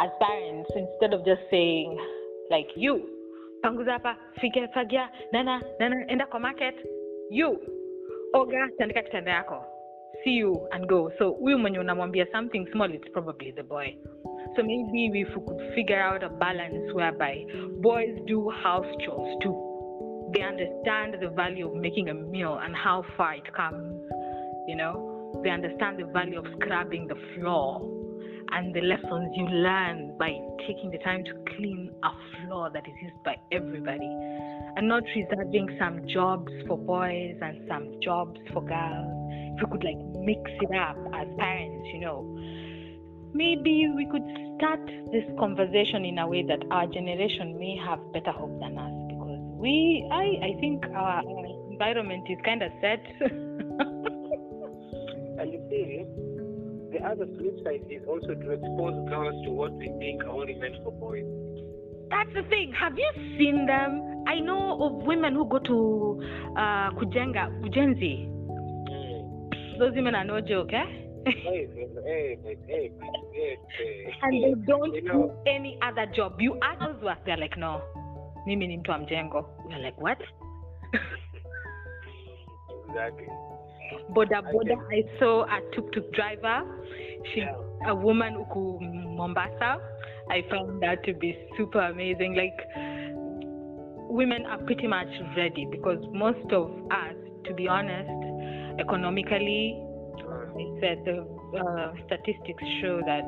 as parents, instead of just saying, like, you, panguza hapa, fike fagia, nana, nana, enda kwa market, you, oga, tandika kitanda yako, see you and go. So huyu mwenye unamwambia something small, it's probably the boy. So maybe if we could figure out a balance whereby boys do house chores too. They understand the value of making a meal and how far it comes, you know. They understand the value of scrubbing the floor and the lessons you learn by taking the time to clean a floor that is used by everybody and not reserving some jobs for boys and some jobs for girls. If we could like mix it up as parents, you know, maybe we could start this conversation in a way that our generation may have better hope than us because we I, I think our, environment is kind of set. And you see, the other flip side is also to expose girls to what we think are only meant for boys. That's the thing. Have you seen them? I know of women who go to uh, Kujenga, Kujenzi. Mm. Those women are no joke, eh? Hey, hey, hey, and they don't You do any other job. You ask those work, they're like, no, mimi ni mtu wa mjengo. We're like, what? exactly. Boda boda, I saw a tuk tuk driver. She's Yeah. a woman who Mombasa. I found that to be super amazing. Like women are pretty much ready because most of us, to be honest, economically, said the uh, statistics show that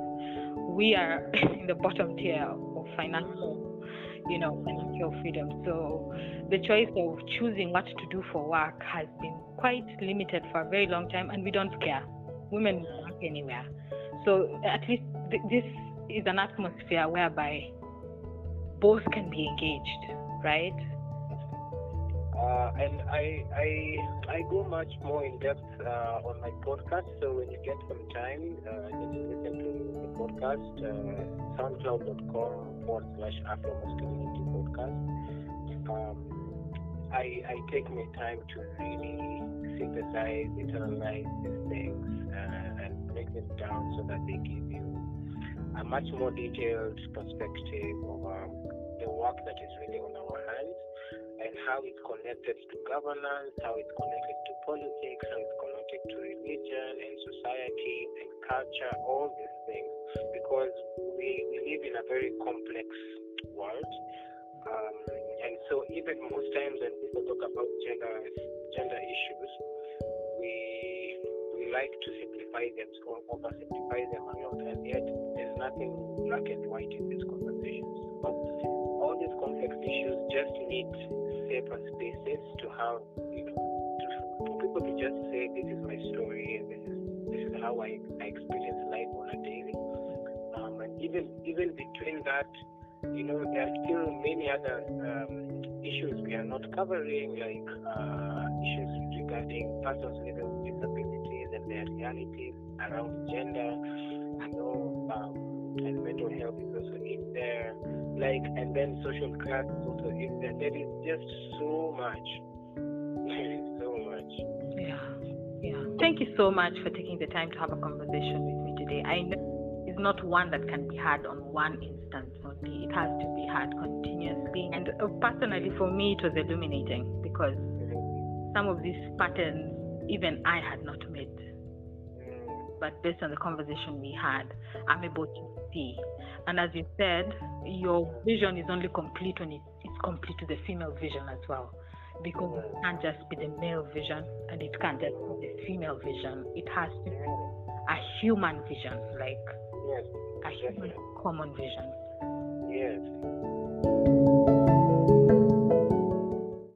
we are in the bottom tier of financial, you know, financial freedom. So the choice of choosing what to do for work has been quite limited for a very long time, and we don't care. Women work anywhere. So at least th- this is an atmosphere whereby both can be engaged, right? Uh, and I, I, I go much more in depth uh, on my podcast. So when you get some time, uh, just listen to the podcast, uh, soundcloud.com forward slash Afro Masculinity Podcast. Um, I, I take my time to really synthesize, internalize these things, uh, and break them down so that they give you a much more detailed perspective of um, work that is really on our hands and how it's connected to governance, how it's connected to politics, how it's connected to religion and society and culture, all these things, because we, we live in a very complex world. Um, and so even most times when people talk about gender gender issues, we we like to simplify them or oversimplify them a lot, and yet there's nothing black and white in these conversations. But all these complex issues just need safer spaces to have, you know, for people to just say, this is my story and this is this is how I, I experience life on a daily. Um, and even even between that, you know, there are still many other um, issues we are not covering, like uh, issues regarding persons with disabilities and their realities around gender, you know, um, and mental health is also like and then social class also in there. Is just so much. There is so much. Yeah, yeah. Thank you so much for taking the time to have a conversation with me today. I know it's not one that can be had on one instance only. It has to be had continuously. And uh, personally, for me, it was illuminating because some of these patterns even I had not met. But based on the conversation we had, I'm able to see. And as you said, your vision is only complete when it, it's complete to the female vision as well. Because it can't just be the male vision and it can't just be the female vision. It has to be a human vision, like Yes, a human common vision. yes.